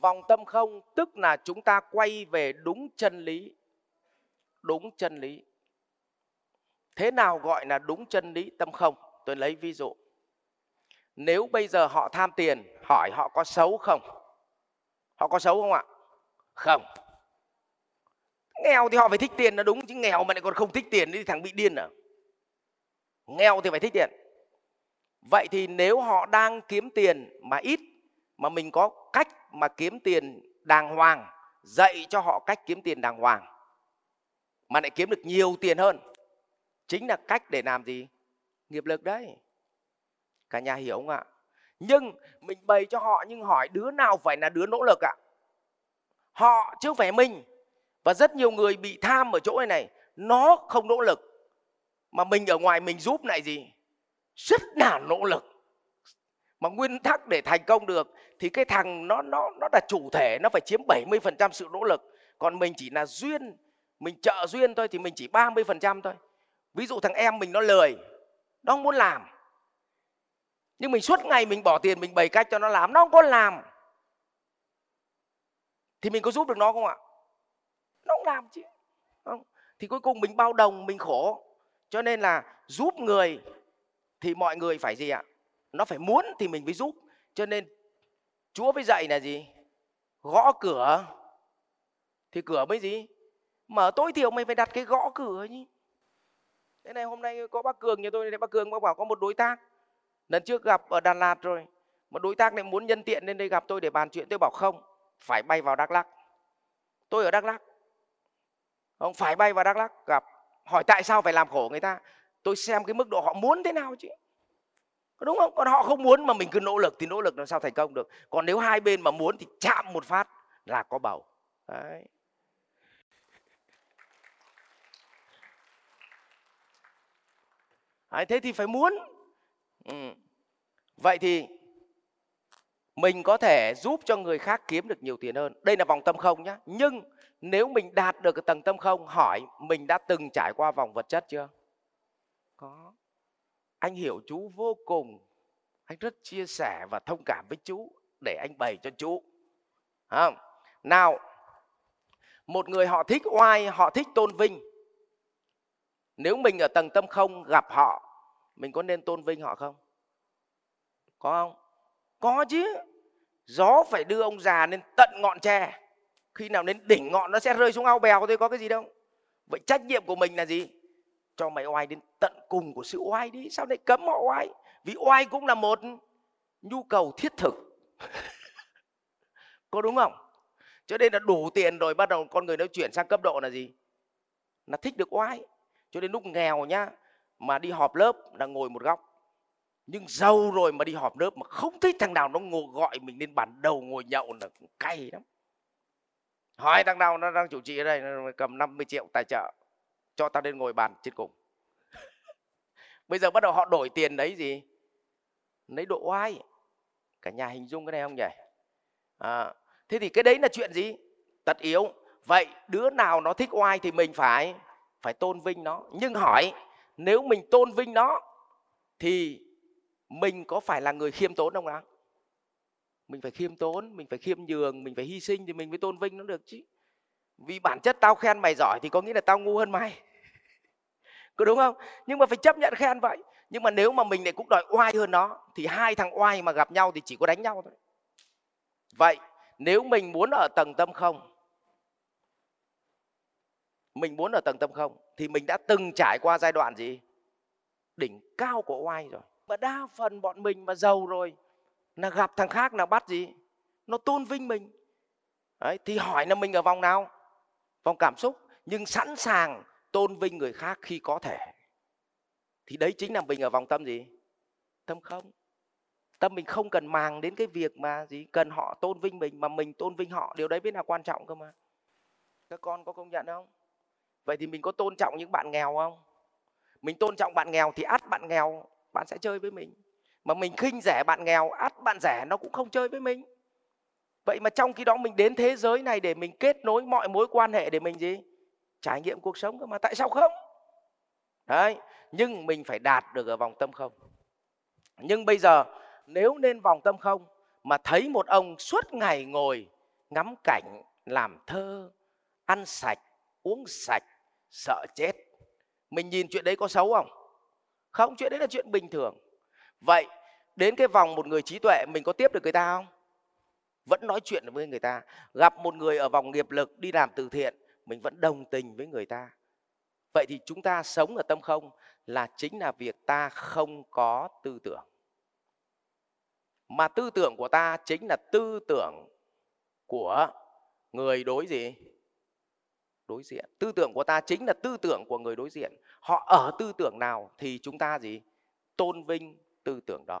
vòng tâm không tức là chúng ta quay về đúng chân lý. Đúng chân lý. Thế nào gọi là đúng chân lý tâm không? Tôi lấy ví dụ. Nếu bây giờ họ tham tiền, hỏi họ có xấu không? Họ có xấu không ạ? Không. Nghèo thì họ phải thích tiền là đúng, chứ nghèo mà lại còn không thích tiền thì thằng bị điên à? Nghèo thì phải thích tiền. Vậy thì nếu họ đang kiếm tiền mà ít, mà mình có cách mà kiếm tiền đàng hoàng, dạy cho họ cách kiếm tiền đàng hoàng, mà lại kiếm được nhiều tiền hơn. Chính là cách để làm gì? Nghiệp lực đấy. Cả nhà hiểu không ạ? Nhưng mình bày cho họ nhưng hỏi đứa nào phải là đứa nỗ lực ạ? Họ chứ không phải mình. Và rất nhiều người bị tham ở chỗ này này, nó không nỗ lực, mà mình ở ngoài mình giúp lại gì? Rất là nỗ lực mà nguyên tắc để thành công được, thì cái thằng nó nó nó là chủ thể, nó phải chiếm 70% sự nỗ lực. Còn mình chỉ là duyên, mình trợ duyên thôi thì mình chỉ 30% thôi. Ví dụ thằng em mình nó lười, nó không muốn làm. Nhưng mình suốt ngày mình bỏ tiền, mình bày cách cho nó làm, nó không có làm. Thì mình có giúp được nó không ạ? Nó không làm chứ. Không. Thì cuối cùng mình bao đồng, mình khổ. Cho nên là giúp người thì mọi người phải gì ạ? Nó phải muốn thì mình mới giúp. Cho nên, chúa mới dạy là gì? Gõ cửa. Thì cửa mới gì? Mở tối thiểu mày phải đặt cái gõ cửa nhỉ. Thế này hôm nay có bác cường nhà tôi này, bác cường bác bảo có một đối tác. Lần trước gặp ở đà lạt rồi, một đối tác này muốn nhân tiện lên đây gặp tôi để bàn chuyện. Tôi bảo không, phải bay vào đắk lắc tôi ở đắk lắc không phải bay vào đắk lắc gặp. Hỏi tại sao phải làm khổ người ta? Tôi xem cái mức độ họ muốn thế nào chứ đúng không? Còn họ không muốn mà mình cứ nỗ lực thì nỗ lực làm sao thành công được. Còn nếu hai bên mà muốn thì chạm một phát là có bầu. Đấy. Đấy, thế thì phải muốn. Ừ. vậy thì mình có thể giúp cho người khác kiếm được nhiều tiền hơn. Đây là vòng tâm không nhá. Nhưng nếu mình đạt được cái tầng tâm không hỏi mình đã từng trải qua vòng vật chất chưa? Có anh hiểu chú vô cùng. Anh rất chia sẻ và thông cảm với chú để anh bày cho chú à, nào một người họ thích oai họ thích tôn vinh. Nếu mình ở tầng tâm không gặp họ mình có nên tôn vinh họ không? Có không? Có chứ. Gió phải đưa ông già lên tận ngọn tre khi nào đến đỉnh ngọn nó sẽ rơi xuống ao bèo thôi có cái gì đâu. Vậy trách nhiệm của mình là gì? Cho mày oai đến tận cùng của sự oai đi. Sao lại cấm họ oai? Vì oai cũng là một nhu cầu thiết thực. Có đúng không? Cho nên là đủ tiền rồi, bắt đầu con người nó chuyển sang cấp độ là gì? Là thích được oai. Cho đến lúc nghèo nhá, mà đi họp lớp là ngồi một góc. Nhưng giàu rồi mà đi họp lớp mà không thích thằng nào nó ngồi gọi mình lên bàn đầu ngồi nhậu là cay lắm. Hỏi thằng nào nó đang chủ trì ở đây, nó cầm 50 triệu tài trợ cho ta lên ngồi bàn trên cùng. Bây giờ bắt đầu họ đổi tiền đấy gì? Lấy độ oai. Cả nhà hình dung cái này không nhỉ? À, thế thì cái đấy là chuyện gì? Tật yếu. Vậy đứa nào nó thích oai thì mình phải phải tôn vinh nó. Nhưng hỏi nếu mình tôn vinh nó thì mình có phải là người khiêm tốn không nào mình phải khiêm tốn mình phải khiêm nhường mình phải hy sinh thì mình mới tôn vinh nó được chứ vì bản chất tao khen mày giỏi thì có nghĩa là tao ngu hơn mày. Có đúng không? Nhưng mà phải chấp nhận khen vậy. Nhưng mà nếu mà mình lại cũng đòi oai hơn nó thì hai thằng oai mà gặp nhau thì chỉ có đánh nhau thôi. Vậy nếu mình muốn ở tầng tâm không mình muốn ở tầng tâm không thì mình đã từng trải qua giai đoạn gì? Đỉnh cao của oai rồi. Và đa phần bọn mình mà giàu rồi là gặp thằng khác là bắt gì? Nó tôn vinh mình. Đấy, thì hỏi là mình ở vòng nào? Vòng cảm xúc, nhưng sẵn sàng tôn vinh người khác khi có thể. Thì đấy chính là mình ở vòng tâm gì? Tâm không. Tâm mình không cần màng đến cái việc mà gì, cần họ tôn vinh mình mà mình tôn vinh họ. Điều đấy biết là quan trọng cơ mà. Các con có công nhận không? Vậy thì mình có tôn trọng những bạn nghèo không? Mình tôn trọng bạn nghèo thì ắt bạn nghèo, bạn sẽ chơi với mình. Mà mình khinh rẻ bạn nghèo, ắt bạn rẻ nó cũng không chơi với mình vậy mà trong khi đó mình đến thế giới này để mình kết nối mọi mối quan hệ để mình gì? Trải nghiệm cuộc sống cơ mà, tại sao không? Đấy, nhưng mình phải đạt được ở vòng tâm không? Nhưng bây giờ, nếu lên vòng tâm không, mà thấy một ông suốt ngày ngồi ngắm cảnh, làm thơ, ăn sạch, uống sạch, sợ chết, mình nhìn chuyện đấy có xấu không? Không, chuyện đấy là chuyện bình thường. Vậy, đến cái vòng một người trí tuệ, mình có tiếp được người ta không? Vẫn nói chuyện với người ta. Gặp một người ở vòng nghiệp lực đi làm từ thiện, mình vẫn đồng tình với người ta. Vậy thì chúng ta sống ở tâm không là chính là việc ta không có tư tưởng. Mà tư tưởng của ta chính là tư tưởng của người đối gì? Đối diện. Tư tưởng của ta chính là tư tưởng của người đối diện. Họ ở tư tưởng nào thì chúng ta gì? Tôn vinh tư tưởng đó.